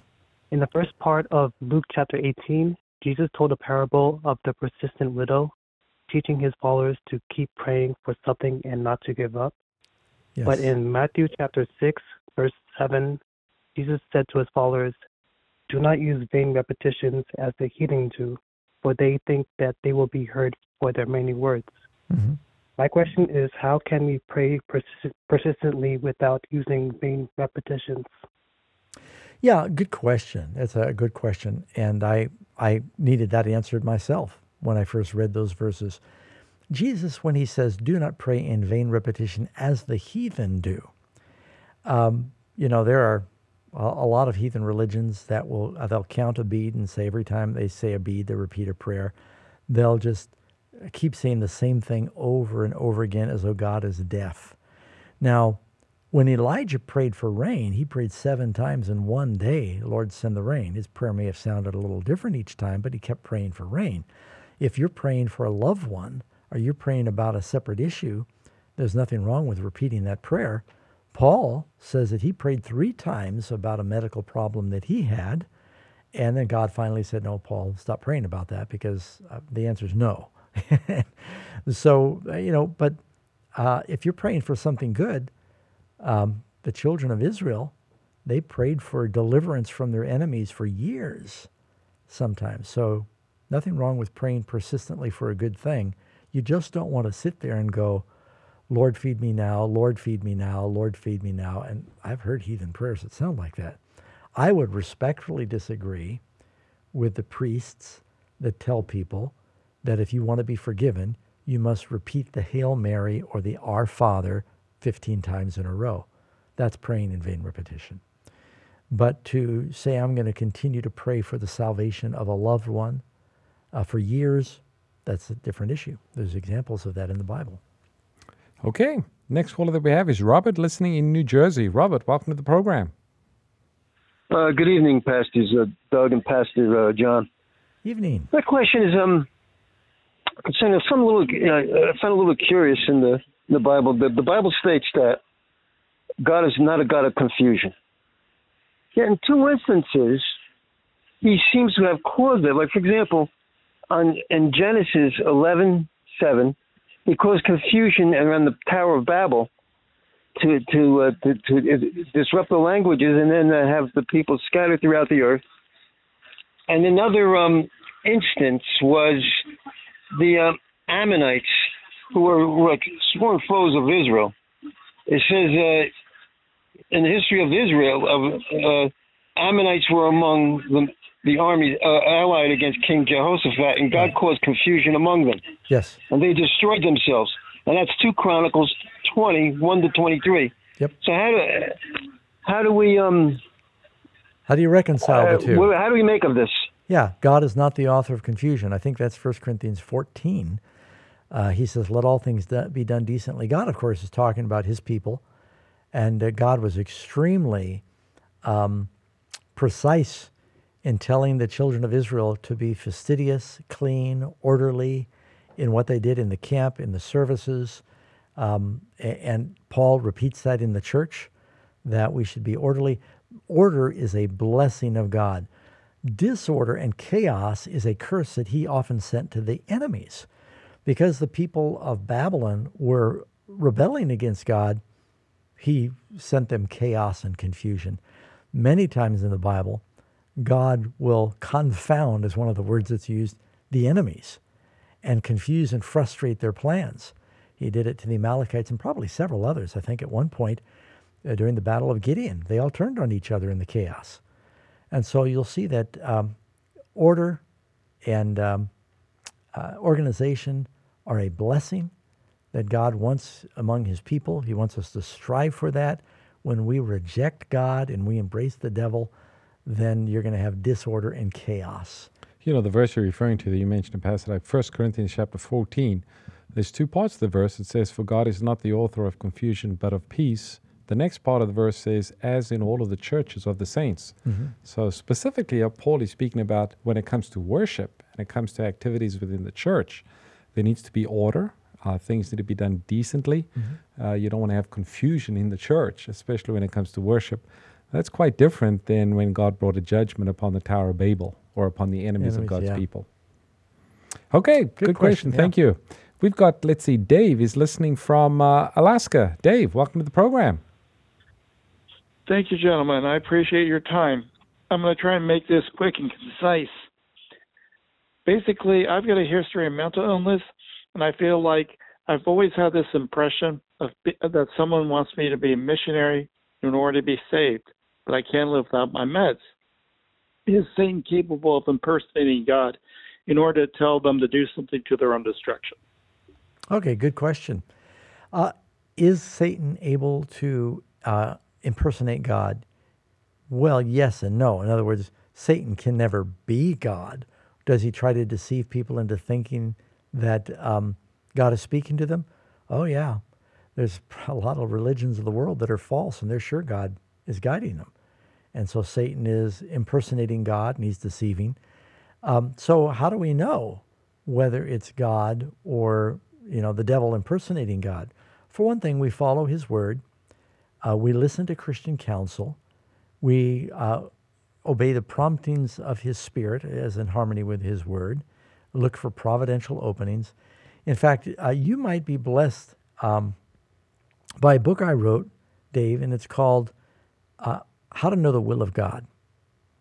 In the first part of Luke chapter 18, Jesus told a parable of the persistent widow, teaching his followers to keep praying for something and not to give up. Yes. But in Matthew chapter 6, verse 7, Jesus said to his followers, Do not use vain repetitions as the heathen do, for they think that they will be heard for their many words. Mhm. My question is, how can we pray persi- persistently without using vain repetitions? Yeah, good question. That's a good question. And I, I needed that answered myself when I first read those verses. Jesus, when he says, do not pray in vain repetition as the heathen do, um, you know, there are a, lot of heathen religions that will, uh, they'll count a bead and say every time they say a bead, they repeat a prayer. They'll just keep saying the same thing over and over again as though God is deaf. Now, when Elijah prayed for rain, he prayed seven times in one day, Lord, send the rain. His prayer may have sounded a little different each time, but he kept praying for rain. If you're praying for a loved one or you're praying about a separate issue, there's nothing wrong with repeating that prayer. Paul says that he prayed three times about a medical problem that he had, and then God finally said, No, Paul, stop praying about that because uh, the answer is no. <laughs> so, uh, you know, but uh, if you're praying for something good, um, the children of Israel, they prayed for deliverance from their enemies for years sometimes. So, nothing wrong with praying persistently for a good thing. You just don't want to sit there and go, Lord, feed me now, Lord, feed me now, Lord, feed me now. And I've heard heathen prayers that sound like that. I would respectfully disagree with the priests that tell people that if you want to be forgiven, you must repeat the Hail Mary or the Our Father 15 times in a row. That's praying in vain repetition. But to say, I'm going to continue to pray for the salvation of a loved one uh, for years, that's a different issue. There's examples of that in the Bible. Okay. Next caller that we have is Robert, listening in New Jersey. Robert, welcome to the program. Uh, good evening, Pastors uh, Doug and Pastor uh, John. Evening. My question is, um, I'm I found a little, uh, I found a little curious in the in the Bible. The, the Bible states that God is not a God of confusion. Yet in two instances, He seems to have caused it. Like for example, on in Genesis 11:7, He caused confusion around the Tower of Babel to to uh, to, to disrupt the languages and then uh, have the people scattered throughout the earth. And another um, instance was the uh, Ammonites, who were, were like sworn foes of Israel. It says uh, in the history of Israel, uh, Ammonites were among the, the army uh, allied against King Jehoshaphat, and God caused confusion among them. Yes. And they destroyed themselves. And that's 2 Chronicles 20, 1 to 23. Yep. So how do, how do we um how do you reconcile uh, the two? How do we make of this? Yeah, God is not the author of confusion. I think that's 1 Corinthians 14. Uh, he says, Let all things be done decently. God, of course, is talking about his people. And uh, God was extremely um, precise in telling the children of Israel to be fastidious, clean, orderly in what they did in the camp, in the services. Um, and Paul repeats that in the church that we should be orderly. Order is a blessing of God. Disorder and chaos is a curse that he often sent to the enemies because the people of Babylon were rebelling against God. He sent them chaos and confusion. Many times in the Bible, God will confound, is one of the words that's used, the enemies and confuse and frustrate their plans. He did it to the Amalekites and probably several others. I think at one point uh, during the Battle of Gideon, they all turned on each other in the chaos. And so you'll see that um, order and um, uh, organization are a blessing that God wants among his people. He wants us to strive for that. When we reject God and we embrace the devil, then you're going to have disorder and chaos. You know, the verse you're referring to that you mentioned in passage, like 1 Corinthians chapter 14, there's two parts of the verse. It says, For God is not the author of confusion, but of peace the next part of the verse says, as in all of the churches of the saints. Mm-hmm. So, specifically, uh, Paul is speaking about when it comes to worship and it comes to activities within the church, there needs to be order. Uh, things need to be done decently. Mm-hmm. Uh, you don't want to have confusion in the church, especially when it comes to worship. That's quite different than when God brought a judgment upon the Tower of Babel or upon the enemies, enemies of God's yeah. people. Okay, good, good question. question. Yeah. Thank you. We've got, let's see, Dave is listening from uh, Alaska. Dave, welcome to the program. Thank you, gentlemen. I appreciate your time. I'm going to try and make this quick and concise. Basically, I've got a history of mental illness, and I feel like I've always had this impression of that someone wants me to be a missionary in order to be saved, but I can't live without my meds. Is Satan capable of impersonating God in order to tell them to do something to their own destruction? Okay, good question. Uh, is Satan able to uh, impersonate God? Well, yes and no. In other words, Satan can never be God. Does he try to deceive people into thinking that um, God is speaking to them? Oh, yeah. There's <laughs> a lot of religions of the world that are false, and they're sure God is guiding them. And so Satan is impersonating God and he's deceiving. Um, so, how do we know whether it's God or you know the devil impersonating God? For one thing, we follow his word uh, we listen to Christian counsel. We uh, obey the promptings of His Spirit as in harmony with His Word. Look for providential openings. In fact, uh, you might be blessed um, by a book I wrote, Dave, and it's called uh, How to Know the Will of God.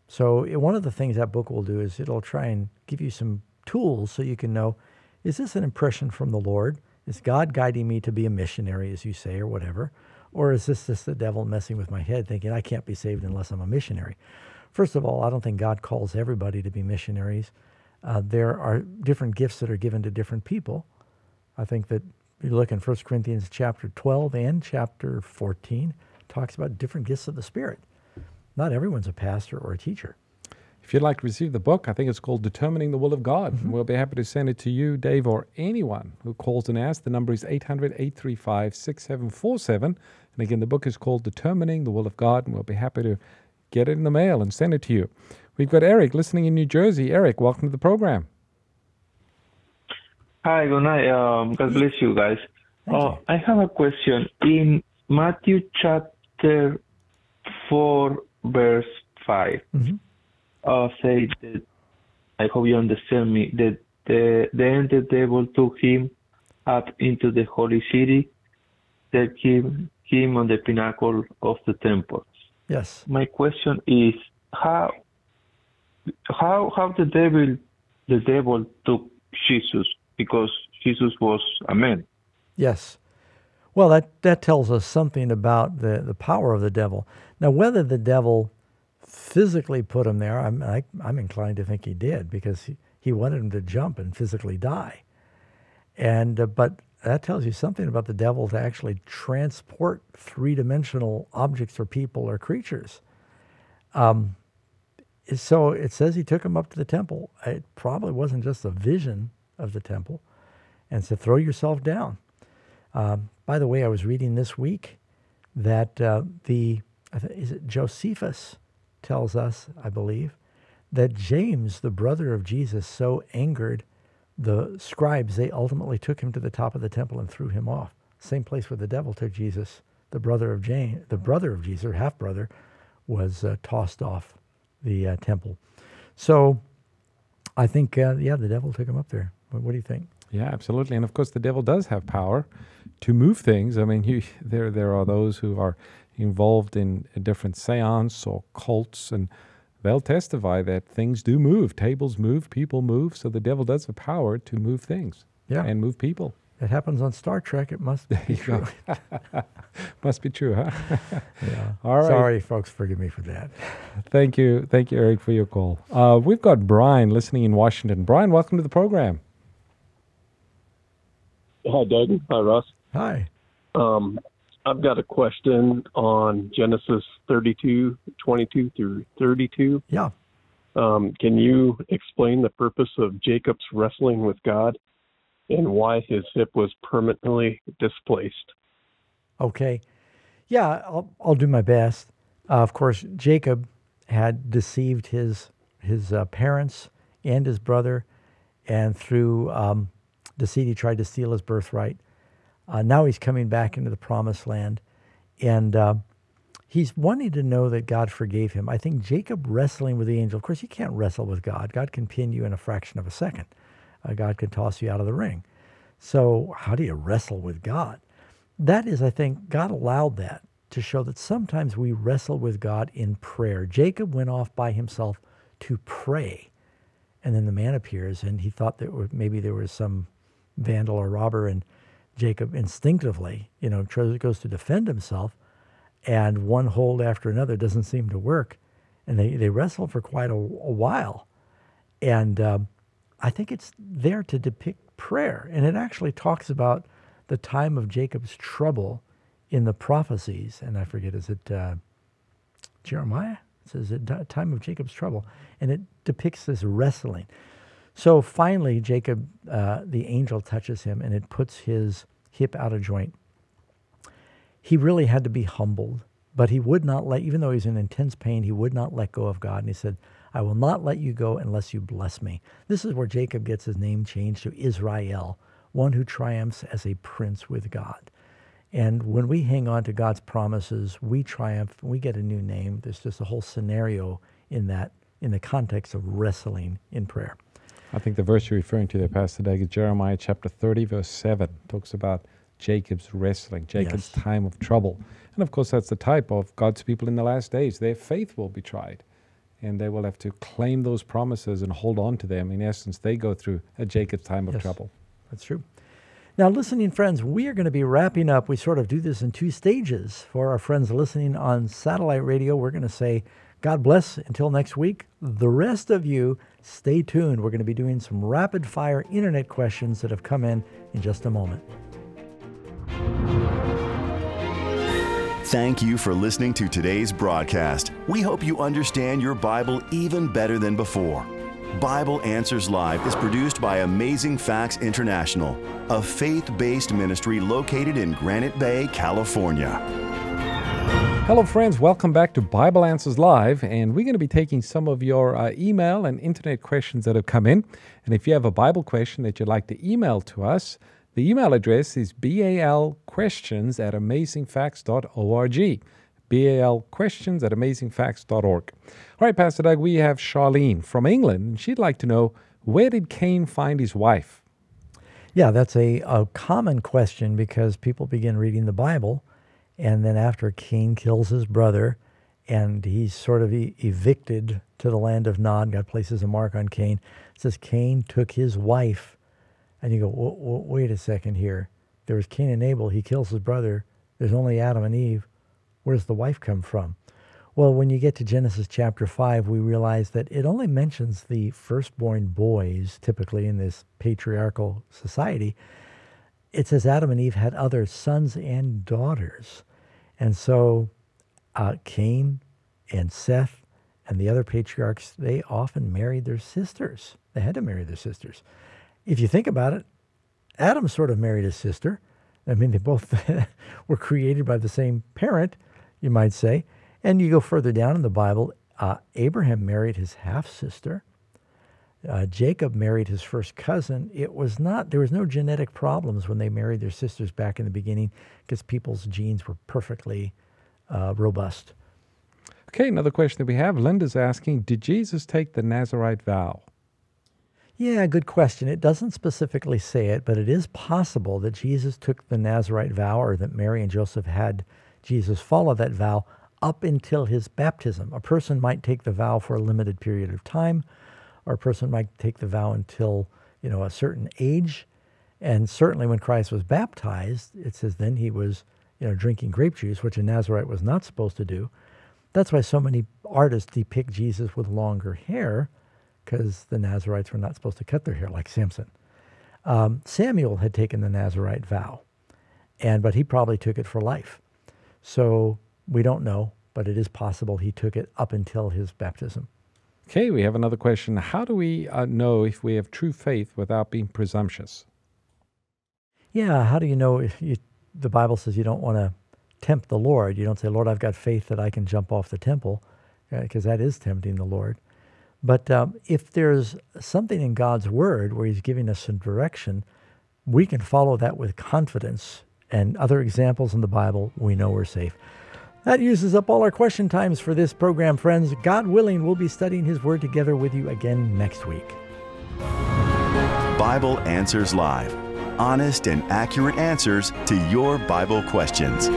So, one of the things that book will do is it'll try and give you some tools so you can know is this an impression from the Lord? Is God guiding me to be a missionary, as you say, or whatever? Or is this just the devil messing with my head, thinking I can't be saved unless I'm a missionary? First of all, I don't think God calls everybody to be missionaries. Uh, there are different gifts that are given to different people. I think that you look in 1 Corinthians chapter 12 and chapter 14, talks about different gifts of the Spirit. Not everyone's a pastor or a teacher. If you'd like to receive the book, I think it's called Determining the Will of God. Mm-hmm. We'll be happy to send it to you, Dave, or anyone who calls and asks. The number is 800 835 6747. And again, the book is called Determining the Will of God, and we'll be happy to get it in the mail and send it to you. We've got Eric listening in New Jersey. Eric, welcome to the program. Hi, good night. Um, God bless you guys. Uh, I have a question. In Matthew chapter 4, verse 5, mm-hmm. uh, say that, I hope you understand me, that the, then the devil took him up into the holy city, set him, him on the pinnacle of the temple. Yes. My question is how how how the devil the devil took Jesus because Jesus was a man. Yes. Well, that, that tells us something about the, the power of the devil. Now, whether the devil physically put him there, I'm, I, am i am inclined to think he did because he, he wanted him to jump and physically die. And uh, but that tells you something about the devil to actually transport three-dimensional objects or people or creatures. Um, so it says he took him up to the temple. It probably wasn't just a vision of the temple, and said, "Throw yourself down." Um, by the way, I was reading this week that uh, the is it Josephus tells us, I believe, that James, the brother of Jesus, so angered the scribes they ultimately took him to the top of the temple and threw him off. Same place where the devil took Jesus, the brother of James, the brother of Jesus, half brother, was uh, tossed off the uh, temple. So I think, uh, yeah, the devil took him up there. What, what, do you think? Yeah, absolutely. And of course, the devil does have power to move things. I mean, <laughs> you, there there are those who are involved in different seance or cults, and they'll testify that things do move. Tables move, people move. So the devil does have power to move things. Yeah. and move people. It happens on Star Trek. It must be true. <laughs> <laughs> must be true, huh? yeah. All right. Sorry, folks. Forgive me for that. Thank you. Thank you, Eric, for your call. Uh, we've got Brian listening in Washington. Brian, welcome to the program. Hi, Doug. Hi, Russ. Hi. Um, I've got a question on Genesis 32, 22 through 32. Yeah. Um, can you explain the purpose of Jacob's wrestling with God? and why his hip was permanently displaced. Okay. Yeah, I'll, I'll do my best. Uh, of course, Jacob had deceived his his uh, parents and his brother, and through um, deceit, he tried to steal his birthright. Uh, now he's coming back into the promised land, and uh, he's wanting to know that God forgave him. I think Jacob wrestling with the angel. Of course, you can't wrestle with God. God can pin you in a fraction of a second uh, God can toss you out of the ring. So, how do you wrestle with God? That is, I think, God allowed that to show that sometimes we wrestle with God in prayer. Jacob went off by himself to pray. And then the man appears, and he thought that maybe there was some vandal or robber, and Jacob instinctively, you know, goes to defend himself, and one hold after another doesn't seem to work. And they, they wrestle for quite a, a while. And um, I think it's there to depict prayer. And it actually talks about the time of Jacob's trouble in the prophecies. And I forget, is it uh, Jeremiah? It says, time of Jacob's trouble. And it depicts this wrestling. So finally, Jacob, uh, the angel touches him and it puts his hip out of joint. He really had to be humbled, but he would not let, even though he was in intense pain, he would not let go of God. And he said, I will not let you go unless you bless me. This is where Jacob gets his name changed to Israel, one who triumphs as a prince with God. And when we hang on to God's promises, we triumph, we get a new name. There's just a whole scenario in that, in the context of wrestling in prayer. I think the verse you're referring to there, Pastor Doug, is Jeremiah chapter 30, verse 7. talks about Jacob's wrestling, Jacob's yes. time of trouble. And of course, that's the type of God's people in the last days. Their faith will be tried and they will have to claim those promises and hold on to them. In essence, they go through a Jacob's time of yes, trouble. That's true. Now, listening friends, we are going to be wrapping up. We sort of do this in two stages. For our friends listening on satellite radio, we're going to say, God bless until next week. The rest of you, stay tuned. We're going to be doing some rapid fire internet questions that have come in in just a moment. Thank you for listening to today's broadcast. We hope you understand your Bible even better than before. Bible Answers Live is produced by Amazing Facts International, a faith based ministry located in Granite Bay, California. Hello, friends. Welcome back to Bible Answers Live. And we're going to be taking some of your uh, email and internet questions that have come in. And if you have a Bible question that you'd like to email to us, the email address is balquestions at amazingfacts.org. BALquestions at amazingfacts.org. All right, Pastor Doug, we have Charlene from England, and she'd like to know where did Cain find his wife? Yeah, that's a, a common question because people begin reading the Bible, and then after Cain kills his brother, and he's sort of evicted to the land of Nod, God places a mark on Cain. It says Cain took his wife and you go, wait a second here. There was Cain and Abel. He kills his brother. There's only Adam and Eve. Where does the wife come from? Well, when you get to Genesis chapter 5, we realize that it only mentions the firstborn boys, typically in this patriarchal society. It says Adam and Eve had other sons and daughters. And so uh, Cain and Seth and the other patriarchs, they often married their sisters. They had to marry their sisters if you think about it, Adam sort of married his sister. I mean, they both <laughs> were created by the same parent, you might say. And you go further down in the Bible, uh, Abraham married his half sister. Uh, Jacob married his first cousin. It was not, there was no genetic problems when they married their sisters back in the beginning because people's genes were perfectly uh, robust. Okay, another question that we have. Linda's asking Did Jesus take the Nazarite vow? Yeah, good question. It doesn't specifically say it, but it is possible that Jesus took the Nazarite vow or that Mary and Joseph had Jesus follow that vow up until his baptism. A person might take the vow for a limited period of time, or a person might take the vow until, you know, a certain age. And certainly when Christ was baptized, it says then he was, you know, drinking grape juice, which a Nazarite was not supposed to do. That's why so many artists depict Jesus with longer hair because the Nazarites were not supposed to cut their hair like Samson. Um, Samuel had taken the Nazarite vow, and but he probably took it for life. So we don't know, but it is possible he took it up until his baptism. Okay, we have another question. How do we uh, know if we have true faith without being presumptuous? Yeah, how do you know if you, the Bible says you don't want to tempt the Lord? You don't say, Lord, I've got faith that I can jump off the temple, because uh, that is tempting the Lord. But um, if there's something in God's word where He's giving us some direction, we can follow that with confidence. And other examples in the Bible, we know we're safe. That uses up all our question times for this program, friends. God willing, we'll be studying His Word together with you again next week. Bible Answers Live honest and accurate answers to your Bible questions.